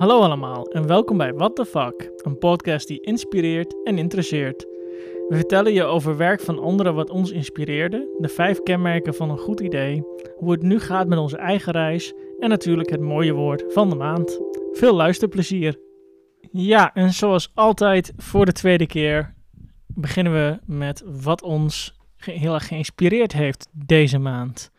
Hallo allemaal en welkom bij What the Fuck, een podcast die inspireert en interesseert. We vertellen je over werk van anderen wat ons inspireerde, de vijf kenmerken van een goed idee, hoe het nu gaat met onze eigen reis en natuurlijk het mooie woord van de maand. Veel luisterplezier! Ja, en zoals altijd voor de tweede keer beginnen we met wat ons heel erg geïnspireerd heeft deze maand.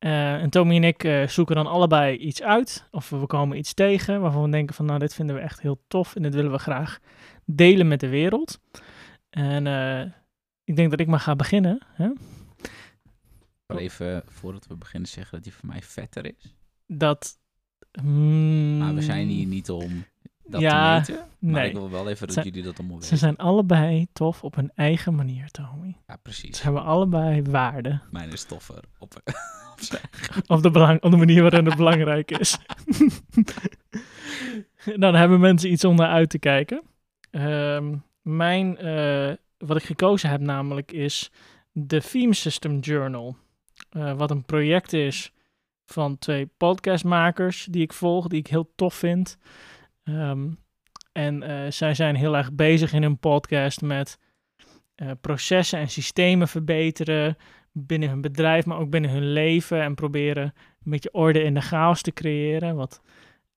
Uh, en Tommy en ik uh, zoeken dan allebei iets uit. Of we komen iets tegen waarvan we denken van nou dit vinden we echt heel tof en dit willen we graag delen met de wereld. En uh, ik denk dat ik maar ga beginnen. Hè? Even voordat we beginnen zeggen dat die voor mij vetter is. Dat... Mm, maar we zijn hier niet om dat ja, te. Maar nee. ik wil wel even dat jullie dat allemaal weten. Ze zijn allebei tof op hun eigen manier, Tommy. Ja, precies. Ze hebben allebei waarde. Mijn is toffer op, op, de, belang, op de manier waarin het belangrijk is. Dan hebben mensen iets om naar uit te kijken. Um, mijn, uh, wat ik gekozen heb namelijk is de Theme System Journal. Uh, wat een project is van twee podcastmakers die ik volg, die ik heel tof vind. Um, en uh, zij zijn heel erg bezig in hun podcast met processen en systemen verbeteren binnen hun bedrijf, maar ook binnen hun leven. En proberen een beetje orde in de chaos te creëren. Wat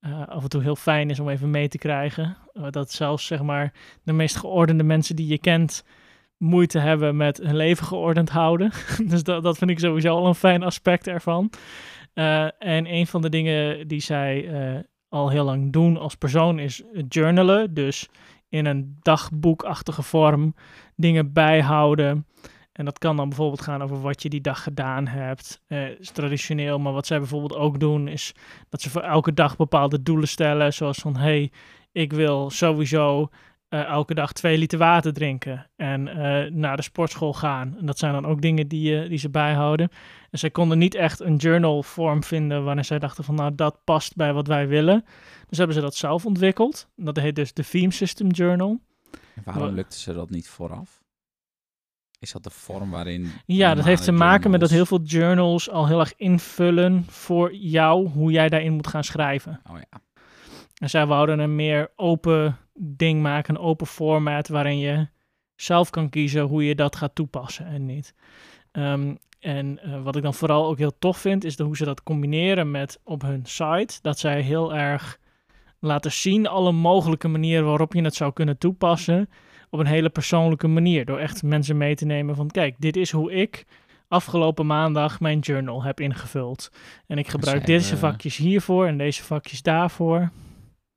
uh, af en toe heel fijn is om even mee te krijgen. Dat zelfs zeg maar de meest geordende mensen die je kent moeite hebben met hun leven geordend houden. dus dat, dat vind ik sowieso al een fijn aspect ervan. En een van de dingen die zij al heel lang doen als persoon is journalen. Dus in een dagboekachtige vorm dingen bijhouden. En dat kan dan bijvoorbeeld gaan over wat je die dag gedaan hebt. Uh, is traditioneel, maar wat zij bijvoorbeeld ook doen is dat ze voor elke dag bepaalde doelen stellen. Zoals van, hey, ik wil sowieso uh, elke dag twee liter water drinken en uh, naar de sportschool gaan. En dat zijn dan ook dingen die, die ze bijhouden. En zij konden niet echt een journal vorm vinden waarin zij dachten van, nou, dat past bij wat wij willen. Dus hebben ze dat zelf ontwikkeld. Dat heet dus de Theme System Journal. En waarom lukte ze dat niet vooraf? Is dat de vorm waarin. Ja, dat heeft te maken met dat heel veel journals al heel erg invullen voor jou hoe jij daarin moet gaan schrijven. Oh ja. En zij wouden een meer open ding maken, een open format waarin je zelf kan kiezen hoe je dat gaat toepassen en niet. Um, en uh, wat ik dan vooral ook heel tof vind, is de, hoe ze dat combineren met op hun site. Dat zij heel erg laten zien alle mogelijke manieren waarop je het zou kunnen toepassen op een hele persoonlijke manier. Door echt mensen mee te nemen van kijk, dit is hoe ik afgelopen maandag mijn journal heb ingevuld. En ik gebruik deze vakjes hiervoor en deze vakjes daarvoor.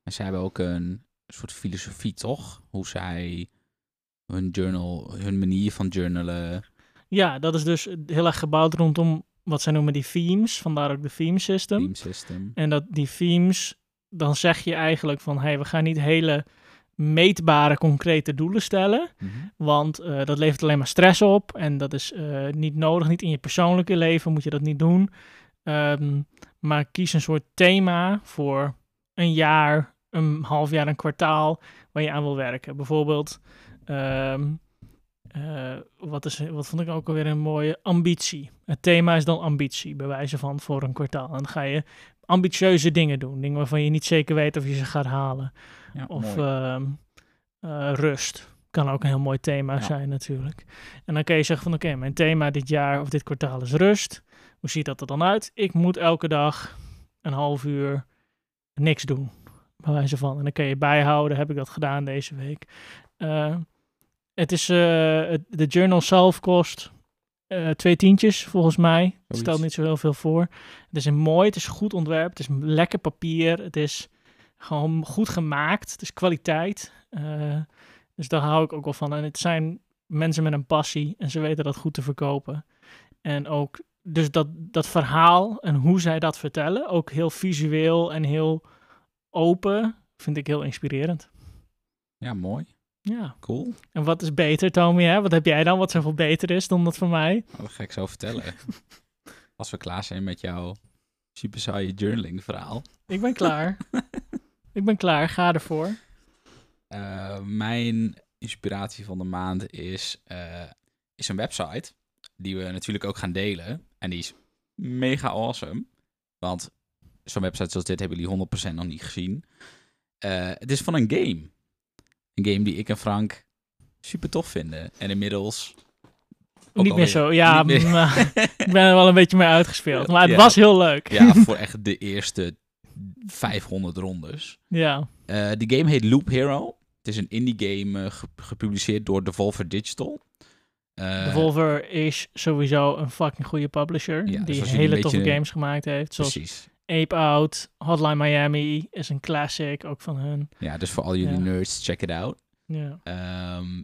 En zij hebben ook een soort filosofie, toch? Hoe zij hun journal, hun manier van journalen. Ja, dat is dus heel erg gebouwd rondom wat zij noemen die themes. Vandaar ook de theme system. Theme system. En dat die themes, dan zeg je eigenlijk van hé, hey, we gaan niet hele meetbare, concrete doelen stellen. Mhm. Want uh, dat levert alleen maar stress op en dat is uh, niet nodig. Niet in je persoonlijke leven moet je dat niet doen. Um, maar kies een soort thema voor een jaar, een half jaar, een kwartaal waar je aan wil werken. Bijvoorbeeld, um, uh, wat, is, wat vond ik ook alweer een mooie ambitie. Het thema is dan ambitie, bij wijze van voor een kwartaal. En dan ga je ambitieuze dingen doen. Dingen waarvan je niet zeker weet of je ze gaat halen. Ja, of uh, uh, rust. Kan ook een heel mooi thema ja. zijn natuurlijk. En dan kan je zeggen van oké, okay, mijn thema dit jaar of dit kwartaal is rust. Hoe ziet dat er dan uit? Ik moet elke dag een half uur niks doen. Bij wijze van. En dan kan je bijhouden, heb ik dat gedaan deze week. Uh, het is, uh, de journal zelf kost uh, twee tientjes volgens mij. Het stelt niet zo heel veel voor. Het is een mooi, het is goed ontwerp, het is lekker papier, het is gewoon goed gemaakt, het is kwaliteit. Dus daar hou ik ook wel van. En het zijn mensen met een passie en ze weten dat goed te verkopen. En ook, dus dat, dat verhaal en hoe zij dat vertellen, ook heel visueel en heel open, vind ik heel inspirerend. Ja, mooi. Ja. Cool. En wat is beter, Tommy? Hè? Wat heb jij dan wat zoveel beter is dan dat voor mij? Oh, dat ga ik zo vertellen. Als we klaar zijn met jouw super saaie journaling verhaal. Ik ben klaar. ik ben klaar. Ga ervoor. Uh, mijn inspiratie van de maand is, uh, is een website. Die we natuurlijk ook gaan delen. En die is mega awesome. Want zo'n website zoals dit hebben jullie 100% nog niet gezien. Eh, het is van een game. Een game die ik en Frank super tof vinden. En inmiddels... ook niet meer zo. Ja, meer- ik ben er wel een beetje mee uitgespeeld. Maar het Ja. was heel leuk. ja, voor echt de eerste 500 rondes. ja. Eh de game heet Loop Hero. Het is een indie game eh, ge- gepubliceerd door Devolver Digital. Eh, Devolver is sowieso een fucking goede publisher. Ja, dus die als hele toffe beetje- games gemaakt heeft. Zoals Precies. Ape Out, Hotline Miami is een classic, ook van hun. Ja, dus voor al jullie Ja. nerds, check it out. Ja. Ehm,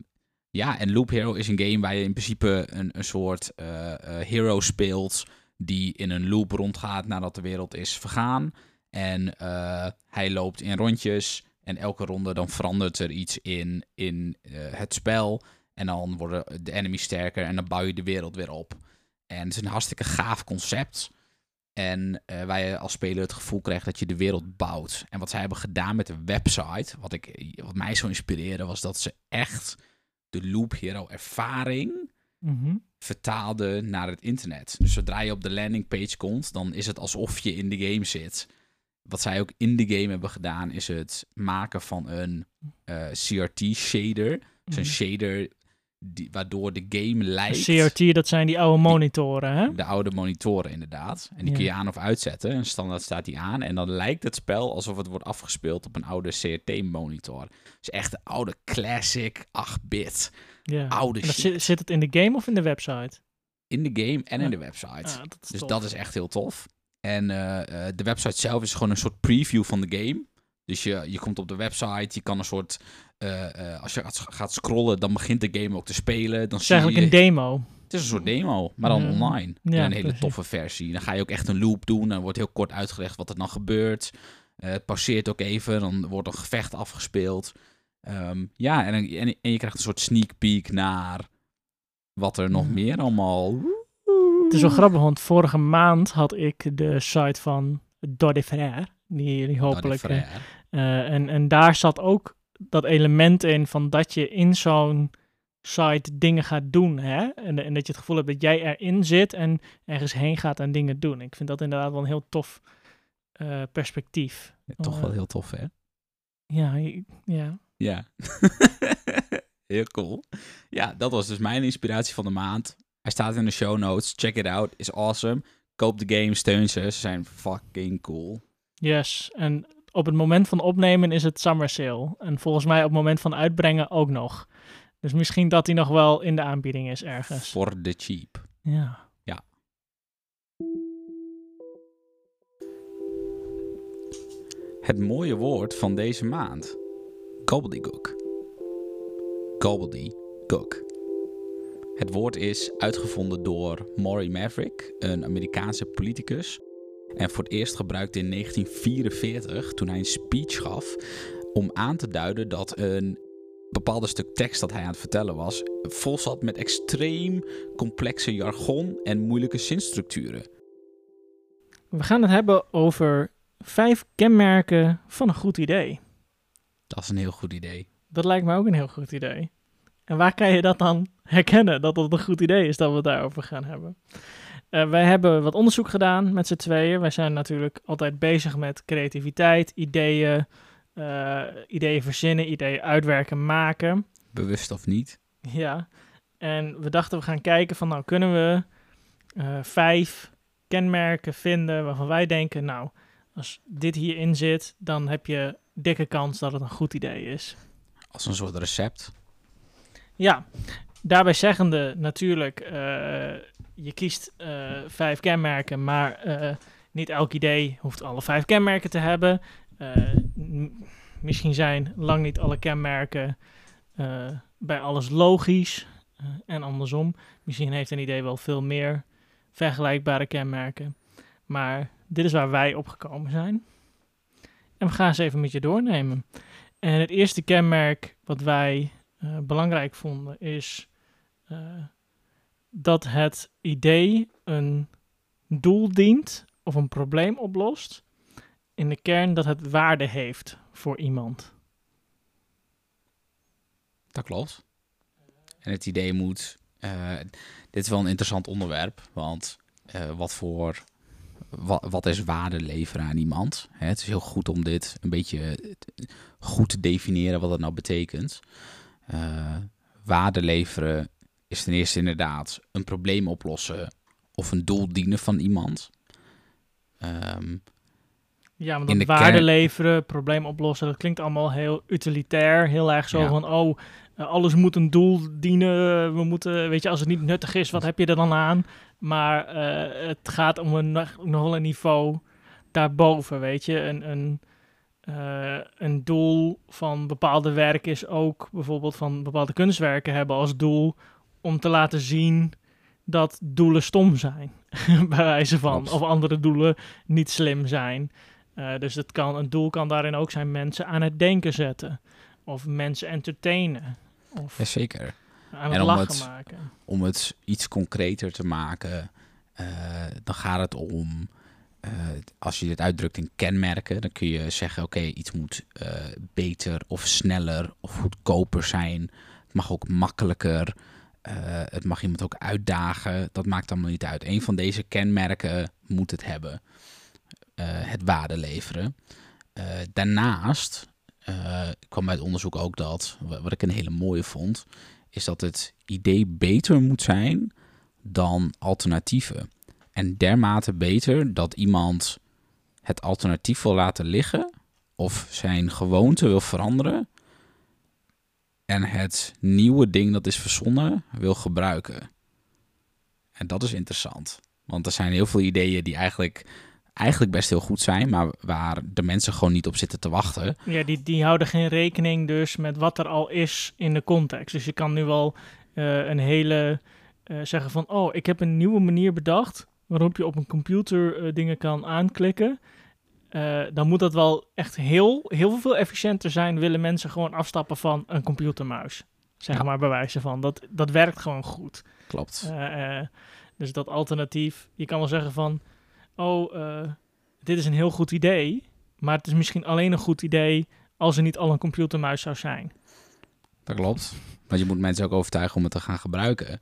ja, en Loop Hero is een game waar je in principe een, een soort eh, eh, hero speelt die in een loop rondgaat nadat de wereld is vergaan. En eh, hij loopt in rondjes en elke ronde dan verandert er iets in, in het spel. En dan worden de enemies sterker en dan bouw je de wereld weer op. En het is een hartstikke gaaf concept. En eh, waar je als speler het gevoel krijgt dat je de wereld bouwt. En wat zij hebben gedaan met de website, wat, ik, wat mij zo inspireerde, was dat ze echt de Loop Hero ervaring Mhm. vertaalden naar het internet. Dus zodra je op de landingpage komt, dan is het alsof je in de game zit. Wat zij ook in de game hebben gedaan, is het maken van een eh, CRT-shader. Dus een Mhm. shader die, waardoor de game lijkt... CRT, dat zijn die oude monitoren, hè? De oude monitoren, inderdaad. En die Ja. kun je aan of uitzetten. En standaard staat die aan. En dan lijkt het spel alsof het wordt afgespeeld op een oude CRT-monitor. Dus echt de oude classic 8-bit. Ja. Oude En dat shit. zit, zit het in de game of in de website? In de game en Ja. in de website. Ah, dat dus tof. dat is echt heel tof. En eh, eh, de website zelf is gewoon een soort preview van de game. Dus je, je komt op de website, je kan een soort... eh, eh, als je gaat- scrollen, dan begint de game ook te spelen. Dan Het is zie je, eigenlijk een demo. Het is een soort demo, maar dan online. Ja, een hele precies. toffe versie. Dan ga je ook echt een loop doen. Dan wordt heel kort uitgelegd wat er dan gebeurt. Eh, het pauzeert ook even. Dan wordt een gevecht afgespeeld. Ehm, ja, en, en, en je krijgt een soort sneak peek naar wat er nog meer allemaal... Het is wel grappig, want vorige maand had ik de site van Frère. Die jullie hopelijk... en, en daar zat ook dat element in van dat je in zo'n site dingen gaat doen. Hè? En, en dat je het gevoel hebt dat jij erin zit en ergens heen gaat en dingen doen. Ik vind dat inderdaad wel een heel tof eh, perspectief. toch Oh, wel eh. heel tof, hè? Ja, ja. Ja. heel cool. Ja, dat was dus mijn inspiratie van de maand. Hij staat in de show notes. Check it out. Is awesome. Koop de game, steun ze. Ze zijn fucking cool. Yes. En op het moment van opnemen is het summer sale. En volgens mij op het moment van uitbrengen ook nog. Dus misschien dat die nog wel in de aanbieding is ergens. For the cheap. Ja. Het mooie woord van deze maand. Gobbledygook. Gobbledygook. Het woord is uitgevonden door Maury Maverick, een Amerikaanse politicus. En voor het eerst gebruikt in 1944, toen hij een speech gaf, om aan te duiden dat een bepaalde stuk tekst dat hij aan het vertellen was, vol zat met extreem complexe jargon en moeilijke zinstructuren. We gaan het hebben over vijf kenmerken van een goed idee. Dat is een heel goed idee. Dat lijkt me ook een heel goed idee. En waar kan je dat dan herkennen dat het een goed idee is dat we het daarover gaan hebben? Eh, wij hebben wat onderzoek gedaan met z'n tweeën. Wij zijn natuurlijk altijd bezig met creativiteit, ideeën, eh, ideeën verzinnen, ideeën uitwerken, maken. Bewust of niet. Ja, en we dachten we gaan kijken van nou kunnen we eh, vijf kenmerken vinden waarvan wij denken nou als dit hierin zit dan heb je dikke kans dat het een goed idee is. Als een soort recept. Ja, daarbij zeggende natuurlijk eh, je kiest eh, vijf kenmerken, maar eh, niet elk idee hoeft alle vijf kenmerken te hebben. Misschien zijn lang niet alle kenmerken bij alles logisch en andersom. Misschien heeft een idee wel veel meer vergelijkbare kenmerken. Maar dit is waar wij op gekomen zijn. En we gaan ze even met je doornemen. En het eerste kenmerk wat wij eh, belangrijk vonden is eh, dat het idee een doel dient of een probleem oplost. In de kern dat het waarde heeft voor iemand. Dat klopt. En het idee moet. eh, dit is wel een interessant onderwerp. Want wat voor wat, wat is waarde leveren aan iemand? Het is heel goed om dit een beetje goed te definiëren wat dat nou betekent. Uh, waarde leveren is ten eerste inderdaad een probleem oplossen of een doel dienen van iemand. Um, ja, maar dat waarde leveren, probleem oplossen, dat klinkt allemaal heel utilitair. Heel erg zo van, oh, eh, alles moet een doel dienen. We moeten, weet je, als het niet nuttig is, wat heb je er dan aan? Maar uh, het gaat om een nog, een niveau daarboven, weet je. Een, een, uh, een doel van bepaalde werken is ook bijvoorbeeld van bepaalde kunstwerken hebben als doel om te laten zien dat doelen stom zijn, bij wijze van. Of andere doelen niet slim zijn. Uh, dus het kan, een doel kan daarin ook zijn mensen aan het denken zetten. Of mensen entertainen. Of Jazeker. aan het lachen maken. Om het iets concreter te maken, uh, dan gaat het om... Uh, als je dit uitdrukt in kenmerken, dan kun je zeggen: oké, iets moet beter of sneller of goedkoper zijn. Het mag ook makkelijker. het mag iemand ook uitdagen. Dat maakt allemaal niet uit. Een van deze kenmerken moet het hebben. Eh, het waarde leveren. Eh, daarnaast kwam uit onderzoek ook dat, wat ik een hele mooie vond, is dat het idee beter moet zijn dan alternatieven. En dermate beter dat iemand het alternatief wil laten liggen of zijn gewoonte wil veranderen en het nieuwe ding dat is verzonnen wil gebruiken. En dat is interessant, want er zijn heel veel ideeën die eigenlijk eigenlijk best heel goed zijn, maar waar de mensen gewoon niet op zitten te wachten. Ja, die, die houden geen rekening dus met wat er al is in de context. Dus je kan nu wel uh, een hele uh, zeggen van, oh, ik heb een nieuwe manier bedacht waarop je op een computer uh, dingen kan aanklikken. dan moet dat wel echt heel, heel veel efficiënter zijn, willen mensen gewoon afstappen van een computermuis. Zeg ja. maar bij wijze van. Dat, dat werkt gewoon goed. Klopt. dus dat alternatief, je kan wel zeggen van oh, dit is een heel goed idee, maar het is misschien alleen een goed idee als er niet al een computermuis zou zijn. Dat klopt. Want je moet mensen ook overtuigen om het te gaan gebruiken.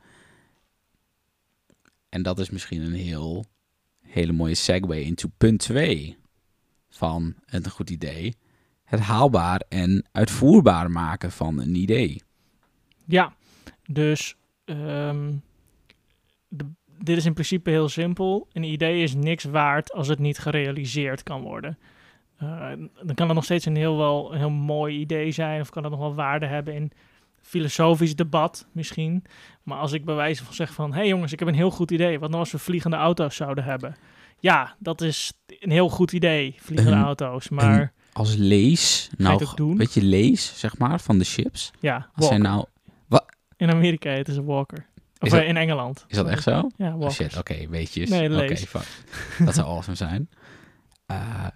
En dat is misschien een heel, hele mooie segue into punt 2 van een goed idee. Het haalbaar en uitvoerbaar maken van een idee. Ja, dus de, dit is in principe heel simpel. Een idee is niks waard als het niet gerealiseerd kan worden. Uh, dan kan het nog steeds een heel, wel, heel mooi idee zijn, of kan het nog wel waarde hebben in filosofisch debat misschien. Maar als ik bij wijze van zeg van, hé hey jongens, ik heb een heel goed idee. Wat nou als we vliegende auto's zouden hebben? Ja, dat is een heel goed idee, vliegende auto's. Maar als lees, nou, weet je, lees, zeg maar, van de chips. Ja, als zijn nou... Wat? In Amerika het is een walker. Of dat, in Engeland. Is dat echt zo? Ja, oh, shit, oké, okay, weetjes. Nee, Oké, okay, dat zou awesome zijn. Uh,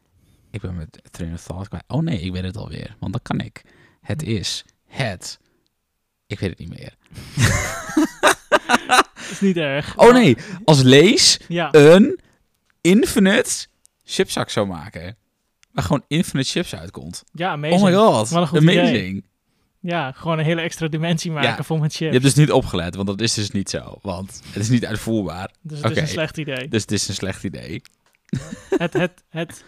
ik ben met train of thought kwijt. Oh nee, ik weet het alweer. Want dat kan ik. Het is het... Ik weet het niet meer. is niet erg. Oh nee, als lees ja. een infinite chipzak zou maken. Waar gewoon infinite chips uitkomt. Ja, amazing. Oh my god, amazing. Idee. Ja, gewoon een hele extra dimensie maken ja, vol met chips. Je hebt dus niet opgelet, want dat is dus niet zo. Want het is niet uitvoerbaar. Dus het is een slecht idee. Dus het is een slecht idee. het, het, het,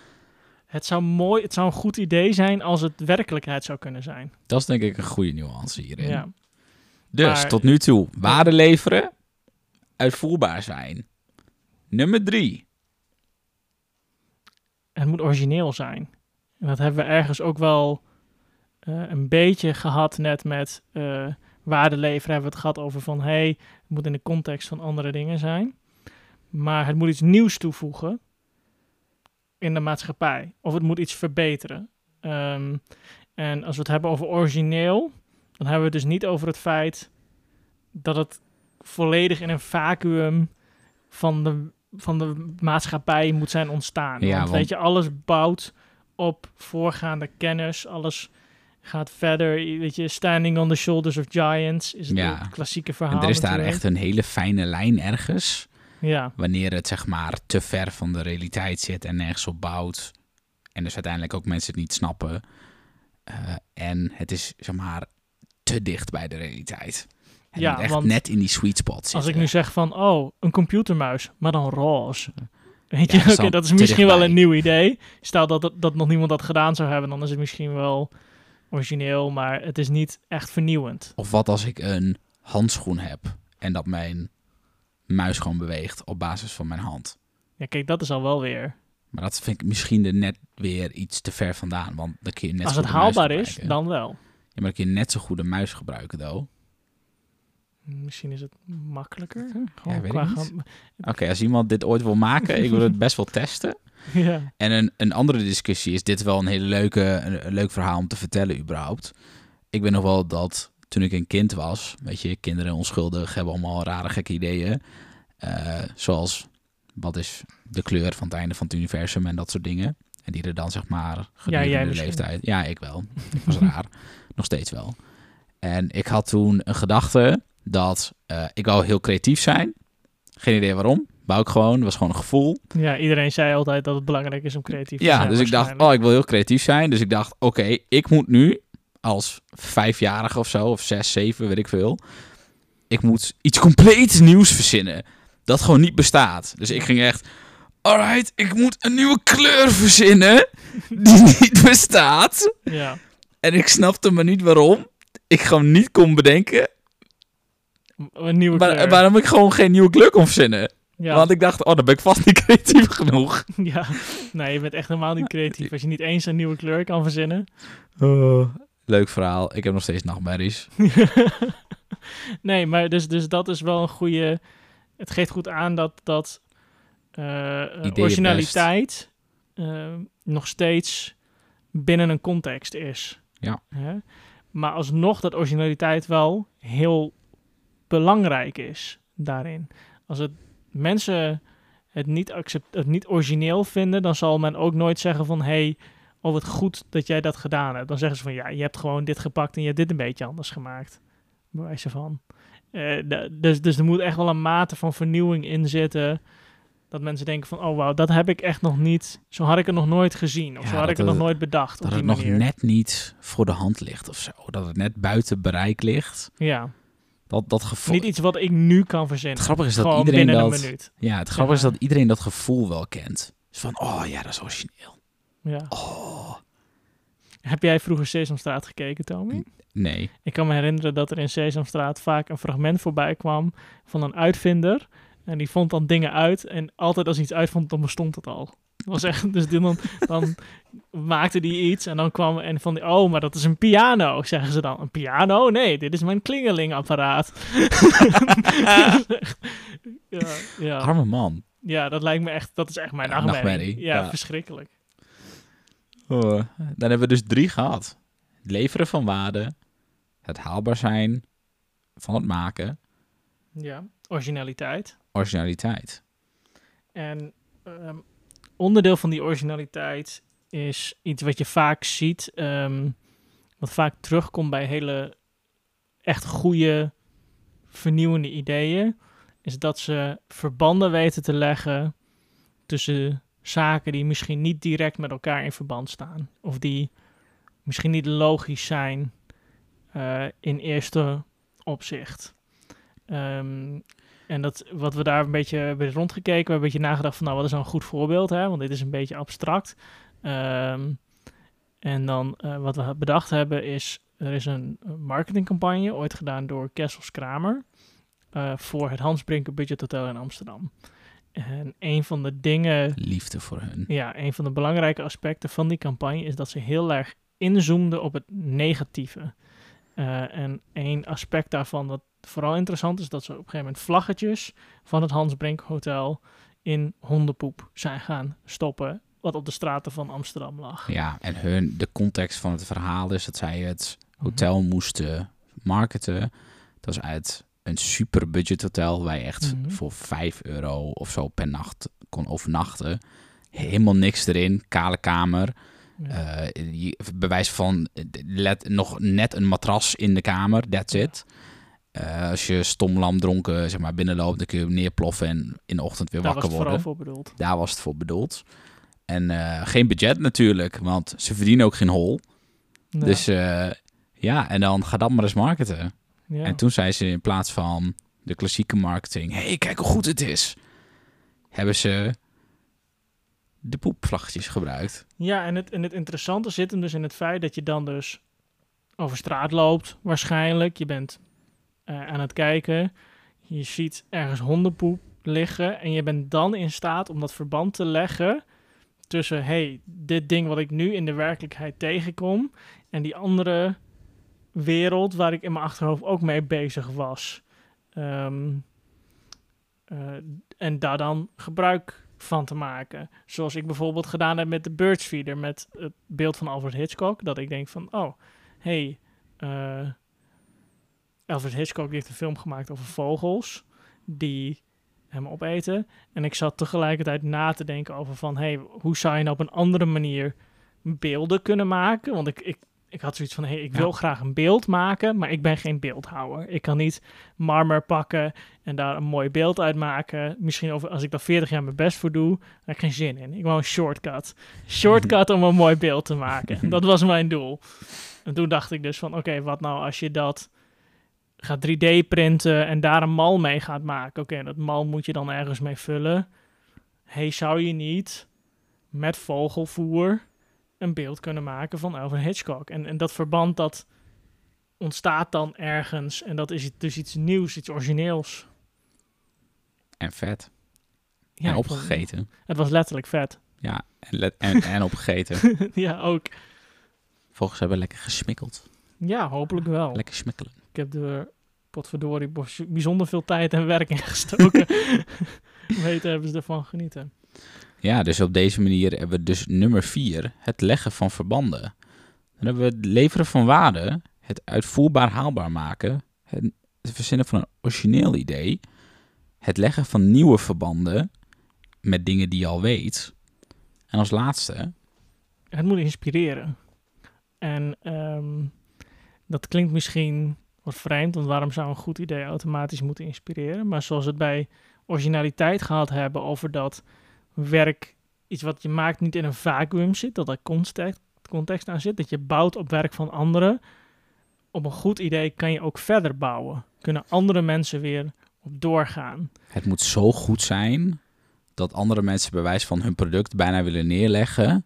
het, zou mooi, het zou een goed idee zijn als het werkelijkheid zou kunnen zijn. Dat is denk ik een goede nuance hierin. Ja. Dus tot nu toe, waarde leveren, uitvoerbaar zijn. Nummer drie. Het moet origineel zijn. En dat hebben we ergens ook wel uh, een beetje gehad net met uh, waarde leveren. Hebben we het gehad over van hey, het moet in de context van andere dingen zijn. Maar het moet iets nieuws toevoegen in de maatschappij. Of het moet iets verbeteren. Um, en als we het hebben over origineel, dan hebben we het dus niet over het feit dat het volledig in een vacuüm van de, van de maatschappij moet zijn ontstaan. Ja, want, want weet je, alles bouwt op voorgaande kennis, alles gaat verder, weet je, standing on the shoulders of giants is het, ja. klassieke verhaal. En er is daar echt een hele fijne lijn ergens. Ja. Wanneer het zeg maar te ver van de realiteit zit en nergens op bouwt. En dus uiteindelijk ook mensen het niet snappen. Uh, en het is zeg maar te dicht bij de realiteit. En ja, echt net in die sweet spot zitten. Als ik nu zeg van, oh, een computermuis, maar dan roze. Weet je, dat is oké, dan dat is te misschien wel een nieuw idee. Stel dat, dat, dat nog niemand dat gedaan zou hebben, dan is het misschien wel origineel, maar het is niet echt vernieuwend. Of wat als ik een handschoen heb en dat mijn muis gewoon beweegt op basis van mijn hand. Ja, kijk, dat is al wel weer. Maar dat vind ik misschien er net weer iets te ver vandaan. Want dan kun je net Als zo het haalbaar is, dan wel. Ja, maar dan kun je net zo goed een muis gebruiken, though. Misschien is het makkelijker. Ja, Oké, als iemand dit ooit wil maken, ik wil het best wel testen. ja. En een, een andere discussie is dit wel een hele leuke, een, een leuk verhaal om te vertellen überhaupt. Ik weet nog wel dat toen ik een kind was, weet je, kinderen onschuldig hebben allemaal rare gekke ideeën. Eh, zoals, wat is de kleur van het einde van het universum en dat soort dingen. En die er dan zeg maar gedurende jij de misschien. leeftijd... Ja, ik wel. Ik was raar. Nog steeds wel. En ik had toen een gedachte dat eh, ik wou heel creatief zijn. Geen idee waarom. Wou ik gewoon. Was gewoon een gevoel. ja, iedereen zei altijd dat het belangrijk is om creatief te Ja, zijn. dus ik dacht, oh, ik wil heel creatief zijn. Dus ik dacht, oké, ik moet nu als vijfjarige of zo, of zes, zeven, weet ik veel. Ik moet iets compleet nieuws verzinnen. Dat gewoon niet bestaat. Dus ik ging echt, alright, ik moet een nieuwe kleur verzinnen die niet bestaat. Ja, En ik snapte maar niet waarom. Ik gewoon niet kon bedenken een nieuwe waar- kleur. waarom ik gewoon geen nieuwe kleur kon verzinnen. ja. Want ik dacht, oh, dan ben ik vast niet creatief genoeg. ja, nee, je bent echt helemaal niet creatief. Als je niet eens een nieuwe kleur kan verzinnen. Leuk verhaal. Ik heb nog steeds nachtmerries. nee, maar dus, dus dat is wel een goede... Het geeft goed aan dat, dat eh, eh, originaliteit eh, nog steeds binnen een context is. Ja. Hè? Maar alsnog dat originaliteit wel heel belangrijk is daarin. Als het mensen het niet, accept, het niet origineel vinden, dan zal men ook nooit zeggen van... hey, oh wat goed dat jij dat gedaan hebt. Dan zeggen ze van ja, je hebt gewoon dit gepakt en je hebt dit een beetje anders gemaakt. Bij wijze van. Eh, dus, dus er moet echt wel een mate van vernieuwing in zitten. Dat mensen denken van, oh wauw, dat heb ik echt nog niet... Zo had ik het nog nooit gezien. Of Ja, zo had ik het nog het- nooit bedacht Dat het nog net niet voor de hand ligt of zo. Dat het net buiten bereik ligt. Ja, Dat, dat gevoel. niet iets wat ik nu kan verzinnen. Het grappige is dat Gewoon iedereen dat. een minuut. Ja, het grappige is dat iedereen dat gevoel wel kent. Dus van, oh ja, dat is origineel. Ja. Oh. Heb jij vroeger Sesamstraat gekeken, Tommy? Nee. Ik kan me herinneren dat er in Sesamstraat vaak een fragment voorbij kwam van een uitvinder. En die vond dan dingen uit. En altijd als hij iets uitvond, dan bestond het al. Dat was echt, dus dan, dan maakte die iets en dan kwam en van die, oh, maar dat is een piano, zeggen ze dan. Een piano? Nee, dit is mijn klingelingapparaat. ja, ja. Arme man. ja, dat lijkt me echt, dat is echt mijn nachtmerrie, Ja, ja. verschrikkelijk. Oh. Dan hebben we dus drie gehad. Het leveren van waarde. Het haalbaar zijn van het maken. Ja, originaliteit. Originaliteit. En ehm, onderdeel van die originaliteit is iets wat je vaak ziet, ehm, wat vaak terugkomt bij hele echt goede, vernieuwende ideeën, is dat ze verbanden weten te leggen tussen zaken die misschien niet direct met elkaar in verband staan. Of die misschien niet logisch zijn eh, in eerste opzicht. Ehm, en dat, wat we daar een beetje hebben rondgekeken, we hebben een beetje nagedacht van, nou, wat is nou een goed voorbeeld, hè? Want dit is een beetje abstract. Ehm, en dan eh, wat we bedacht hebben is, er is een marketingcampagne ooit gedaan door Kessels Kramer eh, voor het Hans Brinker Budget Hotel in Amsterdam. En een van de dingen Liefde voor hun. ja, een van de belangrijke aspecten van die campagne is dat ze heel erg inzoomden op het negatieve. Eh, en één aspect daarvan dat vooral interessant is, dat ze op een gegeven moment vlaggetjes van het Hans Brink Hotel in hondenpoep zijn gaan stoppen, wat op de straten van Amsterdam lag. Ja, en hun, de context van het verhaal is dat zij het hotel moesten marketen. Dat was uit een super budget hotel waar je echt Mhm. voor 5 euro of zo per nacht kon overnachten. Helemaal niks erin, kale kamer. Ja. Eh, je- bewijs van eh, let, nog net een matras in de kamer, that's it. Eh, als je stom lam dronken zeg maar, binnenloopt, dan kun je neerploffen en in de ochtend weer Daar was wakker het worden. vooral voor bedoeld. Daar was het voor bedoeld. En geen budget natuurlijk, want ze verdienen ook geen hol. Ja. Dus ja, en dan ga dat maar eens marketen. Ja. En toen zei ze in plaats van de klassieke marketing... hey, kijk hoe goed het is. Hebben ze de poepvlaggetjes gebruikt. Ja, en het, en het interessante zit hem dus in het feit dat je dan dus over straat loopt, waarschijnlijk. Je bent eh, aan het kijken. Je ziet ergens hondenpoep liggen. En je bent dan in staat om dat verband te leggen tussen, hey, dit ding wat ik nu in de werkelijkheid tegenkom. En die andere wereld waar ik in mijn achterhoofd ook mee bezig was. Ehm, eh, en daar dan gebruik van te maken. Zoals ik bijvoorbeeld gedaan heb met de Birds Feeder, met het beeld van Alfred Hitchcock. Dat ik denk van, oh, hey, uh, Alfred Hitchcock heeft een film gemaakt over vogels die hem opeten. En ik zat tegelijkertijd na te denken over van, hey, hoe zou je nou op een andere manier beelden kunnen maken? Want ik, ik ik had zoiets van, hey, ik wil graag een beeld maken, maar ik ben geen beeldhouwer. Ik kan niet marmer pakken en daar een mooi beeld uit maken. Misschien over, als ik daar 40 jaar mijn best voor doe, dan heb ik geen zin in. Ik wou een shortcut. Shortcut om een mooi beeld te maken. Dat was mijn doel. En toen dacht ik dus van, oké, wat nou als je dat gaat 3D printen en daar een mal mee gaat maken. Oké, dat mal moet je dan ergens mee vullen. hey, zou je niet met vogelvoer een beeld kunnen maken van Alfred Hitchcock. En, en dat verband dat ontstaat dan ergens. En dat is dus iets nieuws, iets origineels. En vet. Ja, en opgegeten. het was letterlijk vet. Ja, en, en, en opgegeten. ja, ook. Volgens hebben we lekker gesmikkeld. Ja, hopelijk wel. Lekker smikkelen. Ik heb er potverdorie bijzonder veel tijd en werk in gestoken. Weten hebben ze ervan genieten. Ja, dus op deze manier hebben we dus nummer vier, het leggen van verbanden. Dan hebben we het leveren van waarde, het uitvoerbaar haalbaar maken, het verzinnen van een origineel idee, het leggen van nieuwe verbanden met dingen die je al weet. En als laatste... Het moet inspireren. En um, dat klinkt misschien wat vreemd, want waarom zou een goed idee automatisch moeten inspireren? Maar zoals het bij originaliteit gehad hebben over dat werk, iets wat je maakt, niet in een vacuüm zit, dat er context, context aan zit, dat je bouwt op werk van anderen. Op een goed idee kan je ook verder bouwen. Kunnen andere mensen weer op doorgaan. Het moet zo goed zijn dat andere mensen bewijs van hun product bijna willen neerleggen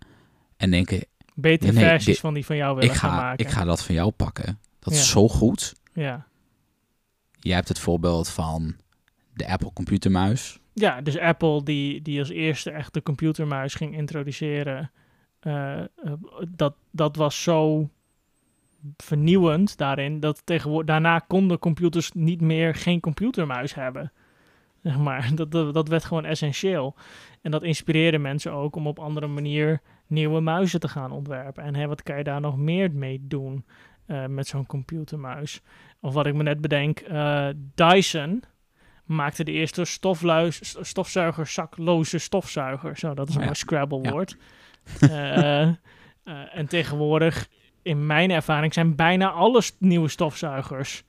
en denken... Betere versies van die van jou willen ik ga, gaan maken. Ik ga dat van jou pakken. Dat is zo goed. Ja. Je hebt het voorbeeld van de Apple computermuis. Ja, dus Apple die, die als eerste echt de computermuis ging introduceren. Uh, dat, dat was zo vernieuwend daarin dat tegenwoordig daarna konden computers niet meer geen computermuis hebben. Zeg maar, dat, dat, dat werd gewoon essentieel. En dat inspireerde mensen ook om op andere manier nieuwe muizen te gaan ontwerpen. En hè, wat kan je daar nog meer mee doen uh, met zo'n computermuis? Of wat ik me net bedenk, Dyson maakte de eerste stofluis, stofzuiger, zakloze stofzuiger. Zo, dat is een ja. Scrabble woord. Eh, eh, en tegenwoordig, in mijn ervaring, zijn bijna alle nieuwe stofzuigers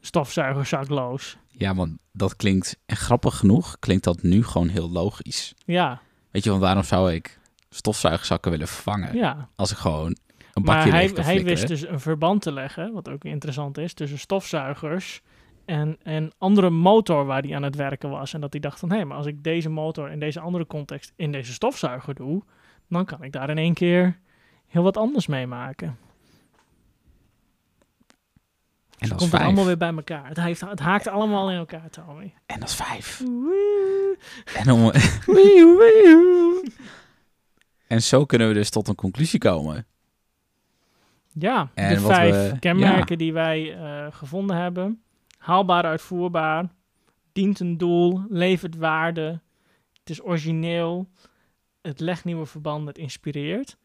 stofzuiger zakloos. Ja, want dat klinkt, en grappig genoeg, klinkt dat nu gewoon heel logisch. Ja. Weet je, want waarom zou ik stofzuigerzakken willen vervangen? Ja. Als ik gewoon een bakje maar hij, hij wist dus een verband te leggen, wat ook interessant is, tussen stofzuigers en een andere motor waar hij aan het werken was. En dat hij dacht van, hé, maar als ik deze motor in deze andere context in deze stofzuiger doe, dan kan ik daar in één keer heel wat anders mee maken. En dat komt het allemaal weer bij elkaar. Het, heeft, het haakt allemaal in elkaar, Tommy. En dat is vijf. En, om... en zo kunnen we dus tot een conclusie komen. Ja, en de vijf kenmerken die wij uh, gevonden hebben haalbaar uitvoerbaar, dient een doel, levert waarde, het is origineel, het legt nieuwe verbanden, het inspireert.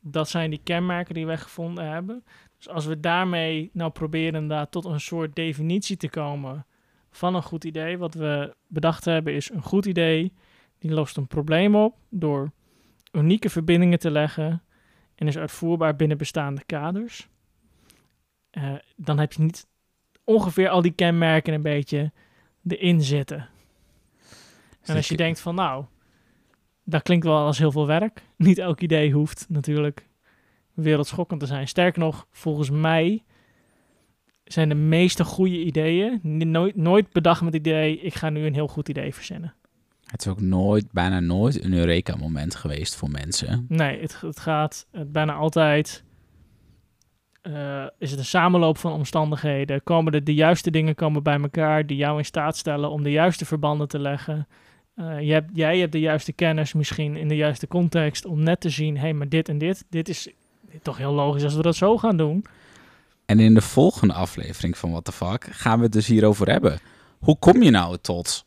Dat zijn die kenmerken die wij gevonden hebben. Dus als we daarmee nou proberen daar tot een soort definitie te komen van een goed idee, wat we bedacht hebben is een goed idee, die lost een probleem op door unieke verbindingen te leggen en is uitvoerbaar binnen bestaande kaders. Uh, dan heb je niet ongeveer al die kenmerken een beetje erin zitten. En als je denkt van nou, dat klinkt wel als heel veel werk. Niet elk idee hoeft natuurlijk wereldschokkend te zijn. Sterker nog, volgens mij zijn de meeste goede ideeën nooit, nooit bedacht met het idee, ik ga nu een heel goed idee verzinnen. Het is ook nooit, bijna nooit een Eureka-moment geweest voor mensen. Nee, het, het gaat het bijna altijd. Eh, is het een samenloop van omstandigheden? Komen er de juiste dingen komen bij elkaar die jou in staat stellen om de juiste verbanden te leggen? Eh, je hebt, jij hebt de juiste kennis misschien in de juiste context om net te zien, hé, hey, maar dit en dit, dit is toch heel logisch als we dat zo gaan doen. En in de volgende aflevering van What the Fuck gaan we het dus hierover hebben. Hoe kom je nou tot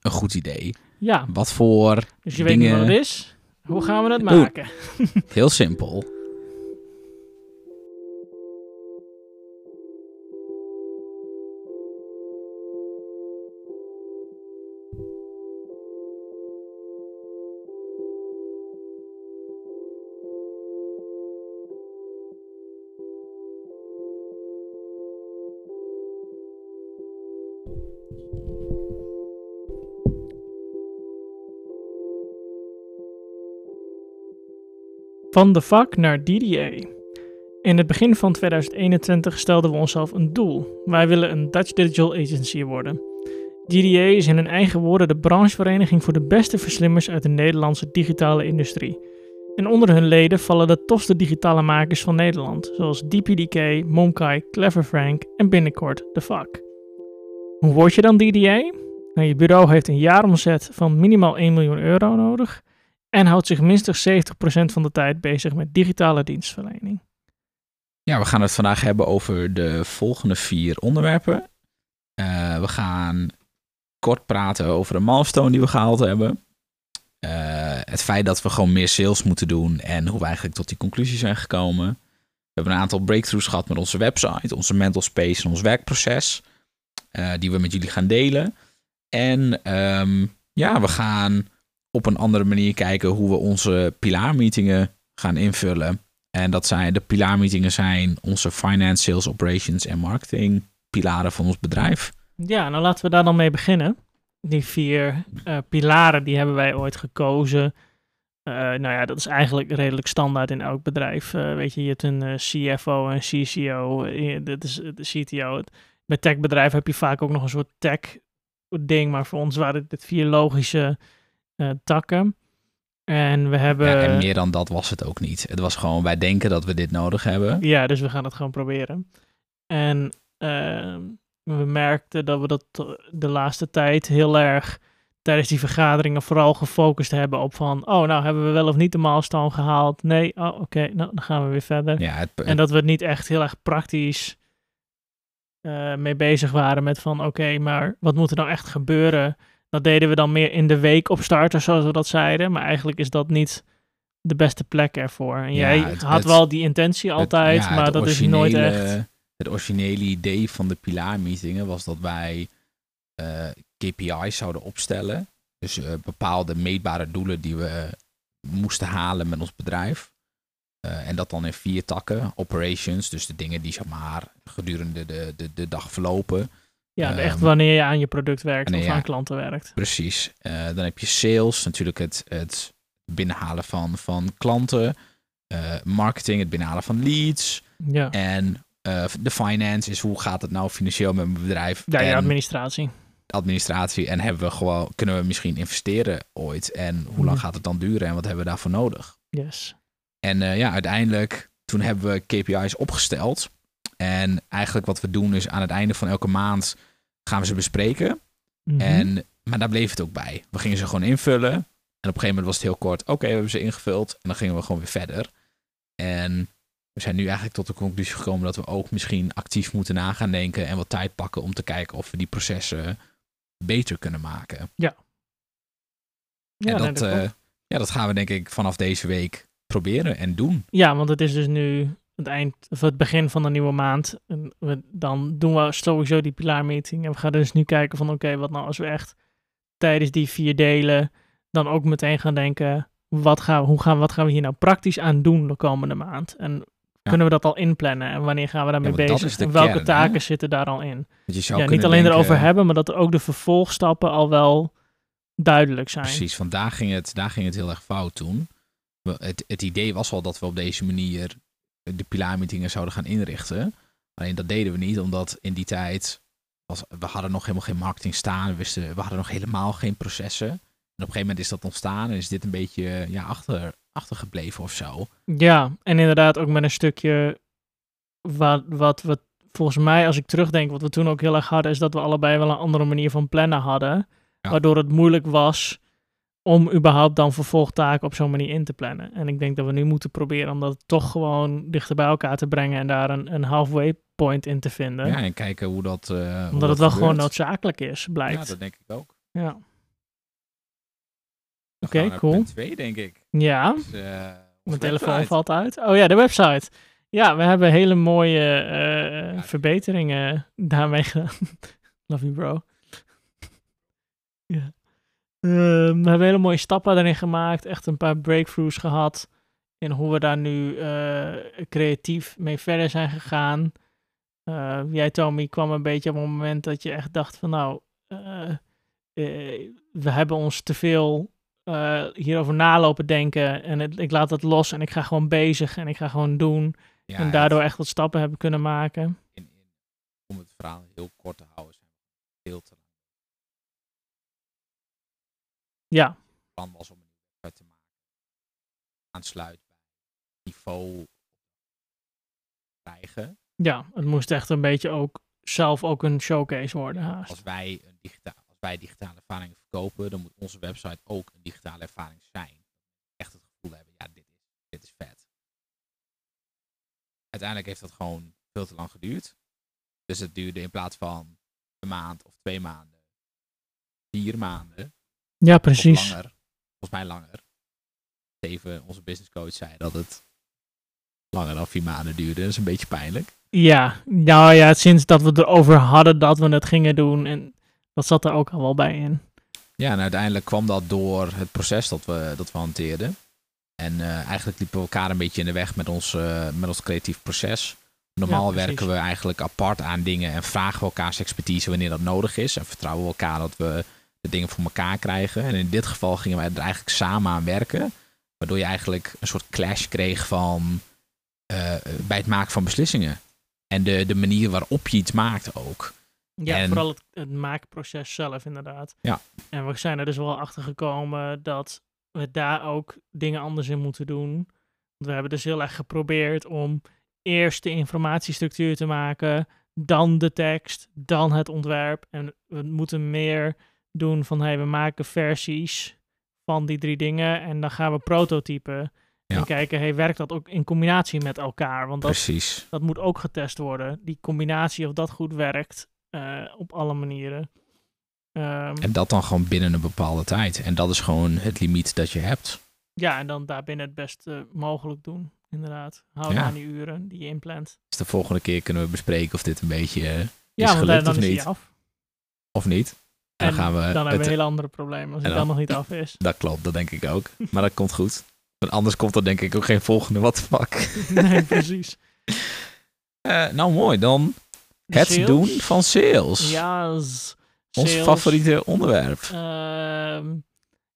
een goed idee? Ja, Wat voor dus je weet niet dingen... wat het is. Hoe gaan we het maken? Heel simpel. Van de vak naar DDA. In het begin van 2021 stelden we onszelf een doel. Wij willen een Dutch Digital Agency worden. DDA is in hun eigen woorden de branchevereniging voor de beste verslimmers uit de Nederlandse digitale industrie. En onder hun leden vallen de tofste digitale makers van Nederland, zoals DPDK, Monkai, Clever Frank en binnenkort The Fuck. Hoe word je dan DDA? Nou, je bureau heeft een jaaromzet van minimaal 1 miljoen euro nodig en houdt zich minstens 70% van de tijd bezig met digitale dienstverlening. Ja, we gaan het vandaag hebben over de volgende vier onderwerpen. Eh, we gaan kort praten over een milestone die we gehaald hebben. Eh, het feit dat we gewoon meer sales moeten doen en hoe we eigenlijk tot die conclusie zijn gekomen. We hebben een aantal breakthroughs gehad met onze website, onze mental space en ons werkproces. eh, die we met jullie gaan delen. En ehm, ja, we gaan op een andere manier kijken hoe we onze pilaarmeetingen gaan invullen. En dat zijn de pilaarmeetingen zijn onze finance, sales, operations en marketing pilaren van ons bedrijf. Ja, nou laten we daar dan mee beginnen. Die vier eh, pilaren die hebben wij ooit gekozen. Eh, nou ja, dat is eigenlijk redelijk standaard in elk bedrijf. Eh, weet je, je hebt een CFO en CCO. dat is de CTO. Bij techbedrijven heb je vaak ook nog een soort tech ding. Maar voor ons waren dit vier logische takken. En we hebben... Ja, en meer dan dat was het ook niet. Het was gewoon, wij denken dat we dit nodig hebben. Ja, dus we gaan het gewoon proberen. En ehm, we merkten dat we dat de laatste tijd heel erg tijdens die vergaderingen vooral gefocust hebben op van, oh, nou hebben we wel of niet de milestone gehaald? Nee, oh, oké, nou dan gaan we weer verder. Ja, het, En dat we het niet echt heel erg praktisch eh, mee bezig waren met van, oké, maar wat moet er nou echt gebeuren? Dat deden we dan meer in de week op starten, zoals we dat zeiden. Maar eigenlijk is dat niet de beste plek ervoor. En Ja, jij het- had het- wel die intentie altijd, het- ja, maar dat is nooit echt. Het originele idee van de pilaarmeetingen was dat wij eh, KPI's zouden opstellen. Dus eh, bepaalde meetbare doelen die we moesten halen met ons bedrijf. Eh, en dat dan in vier takken. Operations, dus de dingen die zeg maar gedurende de, de, de dag verlopen. Ja, ehm, echt wanneer je aan je product werkt of ja. aan klanten werkt. Precies. Eh, dan heb je sales, natuurlijk het, het binnenhalen van, van klanten. Eh, marketing, het binnenhalen van leads. Ja, En eh, de finance is hoe gaat het nou financieel met mijn bedrijf. ja je administratie. administratie. En hebben we gewoon, kunnen we misschien investeren ooit? En hoe lang Ja. gaat het dan duren en wat hebben we daarvoor nodig? Yes. En ja, uiteindelijk, toen hebben we KPI's opgesteld. En eigenlijk wat we doen is aan het einde van elke maand gaan we ze bespreken. Mhm. En, maar daar bleef het ook bij. We gingen ze gewoon invullen. En op een gegeven moment was het heel kort. Oké, we hebben ze ingevuld. En dan gingen we gewoon weer verder. En we zijn nu eigenlijk tot de conclusie gekomen dat we ook misschien actief moeten na gaan denken. En wat tijd pakken om te kijken of we die processen beter kunnen maken. ja, en nee, dat, eh, ja, dat gaan we denk ik vanaf deze week proberen en doen. ja, want het is dus nu het eind of het begin van de nieuwe maand. En we, dan doen we sowieso die pilaarmeeting. En we gaan dus nu kijken van oké, wat nou als we echt tijdens die vier delen dan ook meteen gaan denken. Wat gaan, we, hoe gaan, wat gaan we hier nou praktisch aan doen de komende maand? En kunnen we dat al inplannen? En wanneer gaan we daarmee bezig? en welke kern, hè? taken zitten daar al in? Want je zou Ja, niet alleen denken- erover hebben, maar dat er ook de vervolgstappen al wel duidelijk zijn. Precies, want daar ging het, daar ging het heel erg fout toen. Het, het idee was al dat we op deze manier de pilaarmeetingen zouden gaan inrichten. Alleen dat deden we niet, omdat in die tijd was, we hadden nog helemaal geen marketing staan. We, wisten, we hadden nog helemaal geen processen. En op een gegeven moment is dat ontstaan en is dit een beetje ja, achter, achtergebleven of zo. Ja, en inderdaad ook met een stukje wat, wat we volgens mij, als ik terugdenk, wat we toen ook heel erg hadden, is dat we allebei wel een andere manier van plannen hadden. Ja. Waardoor het moeilijk was om überhaupt dan vervolgtaken op zo'n manier in te plannen. En ik denk dat we nu moeten proberen om dat toch gewoon dichter bij elkaar te brengen en daar een, een halfway point in te vinden. Ja, en kijken hoe dat. eh, hoe Omdat dat het wel gewoon noodzakelijk is, Ja, blijkt. dat denk ik ook. Ja, Oké, naar cool. twee, denk ik. ja. Dus, eh, mijn telefoon website. valt uit. Oh ja, de website. Ja, we hebben hele mooie eh, Ja. verbeteringen daarmee gedaan. Love you, bro. ja. Ehm, we hebben hele mooie stappen erin gemaakt. Echt een paar breakthroughs gehad. In hoe we daar nu eh, creatief mee verder zijn gegaan. Eh, jij, Tommy, kwam een beetje op een moment dat je echt dacht van nou, eh, we hebben ons te veel hierover nalopen denken. En het- ik laat het los en ik ga gewoon bezig en ik ga gewoon doen. Ja, en het- daardoor echt wat stappen hebben kunnen maken. in, in- om het verhaal heel kort te houden, zijn we heel te Ja, Het plan was om een website te maken. Aansluit bij niveau krijgen. ja, het moest echt een beetje ook zelf ook een showcase worden haast. Als wij, een digita als wij digitale ervaringen verkopen, dan moet onze website ook een digitale ervaring zijn. Echt het gevoel hebben, ja, dit is, dit is vet. Uiteindelijk heeft dat gewoon veel te lang geduurd. Dus het duurde in plaats van een maand of twee maanden, vier maanden. Ja, precies. langer. Volgens mij langer. Even onze business coach zei dat het langer dan vier maanden duurde. Dat is een beetje pijnlijk. Ja, nou ja, sinds dat we erover hadden dat we het gingen doen. En dat zat er ook al wel bij in. Ja, en uiteindelijk kwam dat door het proces dat we, dat we hanteerden. En eh, eigenlijk liepen we elkaar een beetje in de weg met ons, eh, met ons creatief proces. Normaal Ja, werken we eigenlijk apart aan dingen en vragen we elkaars expertise wanneer dat nodig is. En vertrouwen we elkaar dat we de dingen voor elkaar krijgen. En in dit geval gingen wij er eigenlijk samen aan werken. Waardoor je eigenlijk een soort clash kreeg van eh, bij het maken van beslissingen. En de, de manier waarop je iets maakt ook. Ja, En- vooral het, het maakproces zelf inderdaad. Ja. En we zijn er dus wel achter gekomen dat we daar ook dingen anders in moeten doen. Want we hebben dus heel erg geprobeerd om eerst de informatiestructuur te maken, dan de tekst, dan het ontwerp. En we moeten meer doen van, hey, we maken versies van die drie dingen en dan gaan we prototypen. Ja. En kijken, hey, werkt dat ook in combinatie met elkaar? Want dat Precies. dat moet ook getest worden. Die combinatie of dat goed werkt eh, op alle manieren. Ehm, En dat dan gewoon binnen een bepaalde tijd. En dat is gewoon het limiet dat je hebt. ja, en dan daarbinnen het best eh, mogelijk doen. Inderdaad. Hou Ja. aan die uren die je inplant. Dus de volgende keer kunnen we bespreken of dit een beetje eh, Ja, want gelukt dan of is niet. af. of niet. En dan gaan we. dan hebben we het- een hele andere probleem als hij dan- dan nog niet af is. Dat klopt, dat denk ik ook. Maar dat komt goed. Want anders komt er denk ik ook geen volgende what the fuck. nee, precies. Eh, nou mooi, dan het sales? doen van sales. Ja, Ons sales. favoriete onderwerp. Ehm,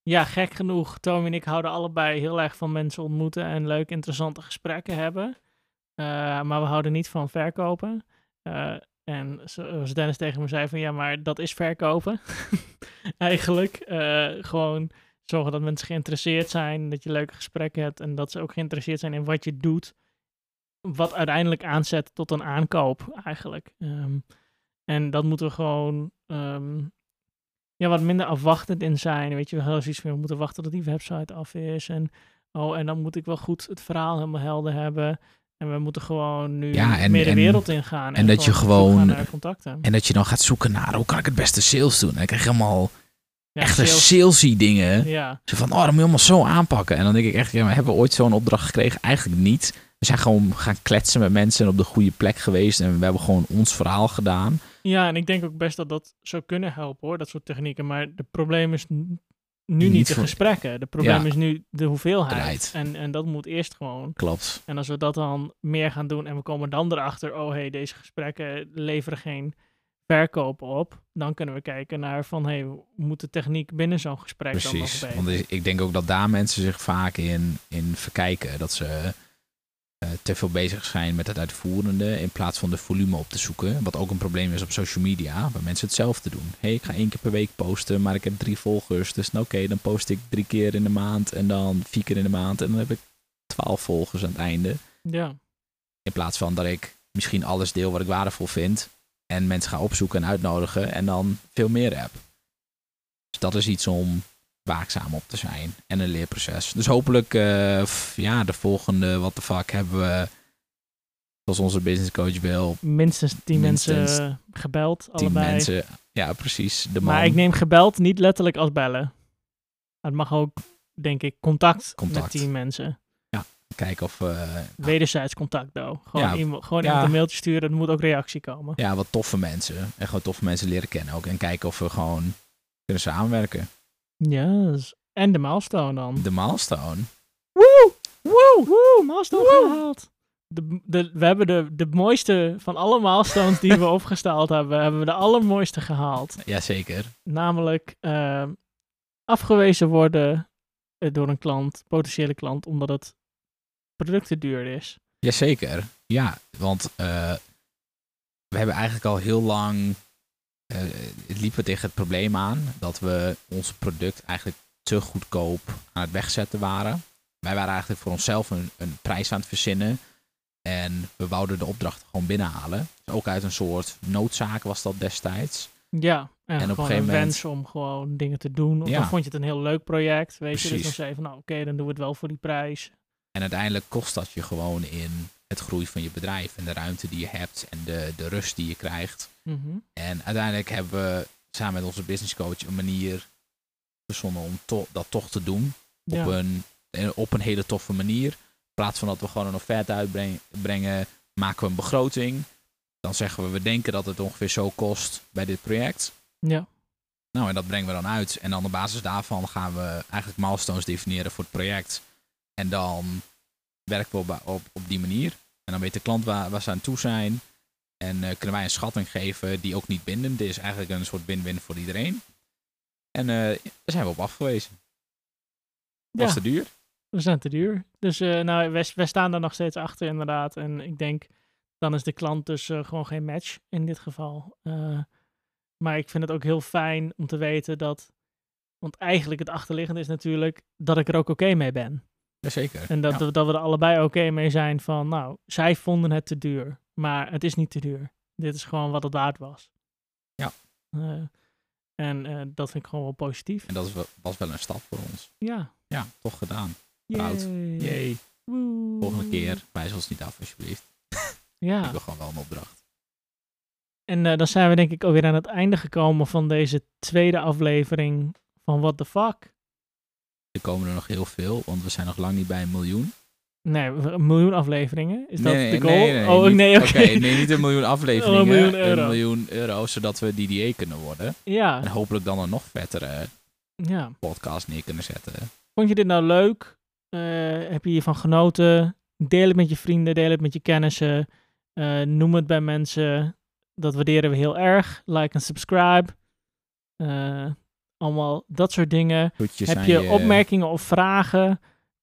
ja, gek genoeg. Tommy en ik houden allebei heel erg van mensen ontmoeten en leuke, interessante gesprekken hebben. Eh, maar we houden niet van verkopen. Eh, en zoals Dennis tegen me zei van ja, maar dat is verkopen. Eigenlijk eh, gewoon zorgen dat mensen geïnteresseerd zijn, dat je leuke gesprekken hebt en dat ze ook geïnteresseerd zijn in wat je doet. Wat uiteindelijk aanzet tot een aankoop eigenlijk. Ehm, en dat moeten we gewoon ehm, ja, wat minder afwachtend in zijn. Weet je, we hebben zoiets van, we moeten wachten tot die website af is. En, oh, en dan moet ik wel goed het verhaal helemaal helder hebben. En we moeten gewoon nu Ja, en- meer de en- wereld ingaan. en dat je gewoon-. En dat je dan gaat zoeken naar hoe kan ik het beste sales doen. En dan krijg je helemaal Ja, echte sales- salesy dingen. Ja, Zo van, oh, dat moet je allemaal zo aanpakken. En dan denk ik echt, ja, maar hebben we ooit zo'n opdracht gekregen? Eigenlijk niet. We zijn gewoon gaan kletsen met mensen en op de goede plek geweest. En we hebben gewoon ons verhaal gedaan. ja, en ik denk ook best dat dat zou kunnen helpen hoor, dat soort technieken. Maar het probleem is nu niet, de gesprekken. De probleem Ja. is nu de hoeveelheid. En, en dat moet eerst gewoon. Klopt. En als we dat dan meer gaan doen en we komen dan erachter, oh hey, deze gesprekken leveren geen verkopen op, dan kunnen we kijken naar van hey, moet de techniek binnen zo'n gesprek dan nog Precies. beter? Want ik- denk ook dat daar mensen zich vaak in, in verkijken. Dat ze te veel bezig zijn met het uitvoerende in plaats van de volume op te zoeken. Wat ook een probleem is op social media, waar mensen hetzelfde doen. Hé, hey, ik ga één keer per week posten, maar ik heb drie volgers. Dus nou, oké, dan post ik drie keer in de maand en dan vier keer in de maand. En dan heb ik twaalf volgers aan het einde. Ja. In plaats van dat ik misschien alles deel wat ik waardevol vind. En mensen ga opzoeken en uitnodigen en dan veel meer heb. Dus dat is iets om waakzaam op te zijn. En een leerproces. Dus hopelijk, uh, ja, de volgende What the Fuck hebben we, zoals onze business coach wil... Minstens tien mensen gebeld, tien allebei. mensen, ja precies. De maar ik neem gebeld niet letterlijk als bellen. Het mag ook, denk ik, contact, contact. met tien mensen. Ja, kijken of... Uh, Wederzijds contact, though. Gewoon, ja, iemand, gewoon ja. een mailtje sturen, er moet ook reactie komen. Ja, wat toffe mensen. En gewoon toffe mensen leren kennen ook. En kijken of we gewoon kunnen samenwerken. Yes. En de milestone dan. De milestone? Woe! Woe! Woe! Milestone Woe! gehaald. De, de, we hebben de, de mooiste van alle milestones die we opgesteld hebben, hebben we de allermooiste gehaald. Jazeker. Namelijk uh, afgewezen worden eh, door een klant, potentiële klant, omdat het product te duur is. Jazeker. Ja, want uh, we hebben eigenlijk al heel lang uh, liepen we tegen het probleem aan dat we ons product eigenlijk te goedkoop aan het wegzetten waren. Wij waren eigenlijk voor onszelf een, een prijs aan het verzinnen. En we wouden de opdracht gewoon binnenhalen. Dus ook uit een soort noodzaak was dat destijds. Ja, en, en op een gegeven moment wens om gewoon dingen te doen. Of ja. dan vond je het een heel leuk project, weet je. Dus dan zei je van, nou oké, dan doen we het wel voor die prijs. En uiteindelijk kost dat je gewoon in het groei van je bedrijf en de ruimte die je hebt en de, de rust die je krijgt. Mhm. En uiteindelijk hebben we samen met onze business coach een manier verzonnen om to dat toch te doen. Op, een, op een hele toffe manier. In plaats van dat we gewoon een offerte uitbrengen, maken we een begroting. Dan zeggen we, we denken dat het ongeveer zo kost bij dit project. Ja. Nou, en dat brengen we dan uit. En dan op basis daarvan gaan we eigenlijk milestones definiëren voor het project. En dan werken we op, op, op die manier. En dan weet de klant waar, waar ze aan toe zijn. En uh, kunnen wij een schatting geven die ook niet bindend is. Eigenlijk een soort win-win voor iedereen. En uh, daar zijn we op afgewezen. Was ja, te duur? We zijn te duur. Dus uh, nou, wij, wij staan daar nog steeds achter inderdaad. En ik denk, dan is de klant dus gewoon geen match in dit geval. maar ik vind het ook heel fijn om te weten dat... Want eigenlijk het achterliggende is natuurlijk dat ik er ook oké mee ben. Jazeker. En dat, ja. dat we er allebei oké mee zijn van, nou, zij vonden het te duur. Maar het is niet te duur. Dit is gewoon wat het waard was. Ja. Uh, en uh, dat vind ik gewoon wel positief. En dat wel, was wel een stap voor ons. Ja. Ja, toch gedaan. Proud. Yay. Volgende keer, wijs ons niet af alsjeblieft. Ja. ik wil gewoon wel een opdracht. En uh, dan zijn we denk ik alweer aan het einde gekomen van deze tweede aflevering van What the Fuck. Er komen er nog heel veel, want we zijn nog lang niet bij een miljoen. Nee, een miljoen afleveringen? Is nee, dat de goal? Nee, nee, oh, niet, nee, oké. Okay. nee, niet een miljoen afleveringen. Een miljoen euro. Een miljoen euro, zodat we DDA kunnen worden. Ja. En hopelijk dan een nog vettere ja. podcast neer kunnen zetten. Vond je dit nou leuk? Uh, heb je hiervan genoten? Deel het met je vrienden, deel het met je kennissen. Uh, noem het bij mensen. Dat waarderen we heel erg. Like en subscribe. Uh, allemaal dat soort dingen. Heb je, je opmerkingen of vragen?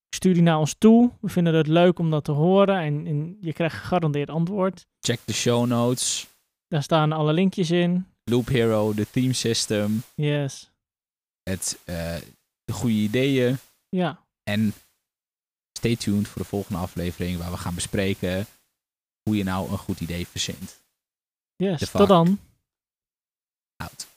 Stuur die naar ons toe. We vinden het leuk om dat te horen en, en je krijgt gegarandeerd antwoord. Check de show notes. Daar staan alle linkjes in. Loop Hero, de theme system. Yes. Het, uh, de goede ideeën. Ja. En stay tuned voor de volgende aflevering waar we gaan bespreken hoe je nou een goed idee verzint. Yes, tot dan. Out.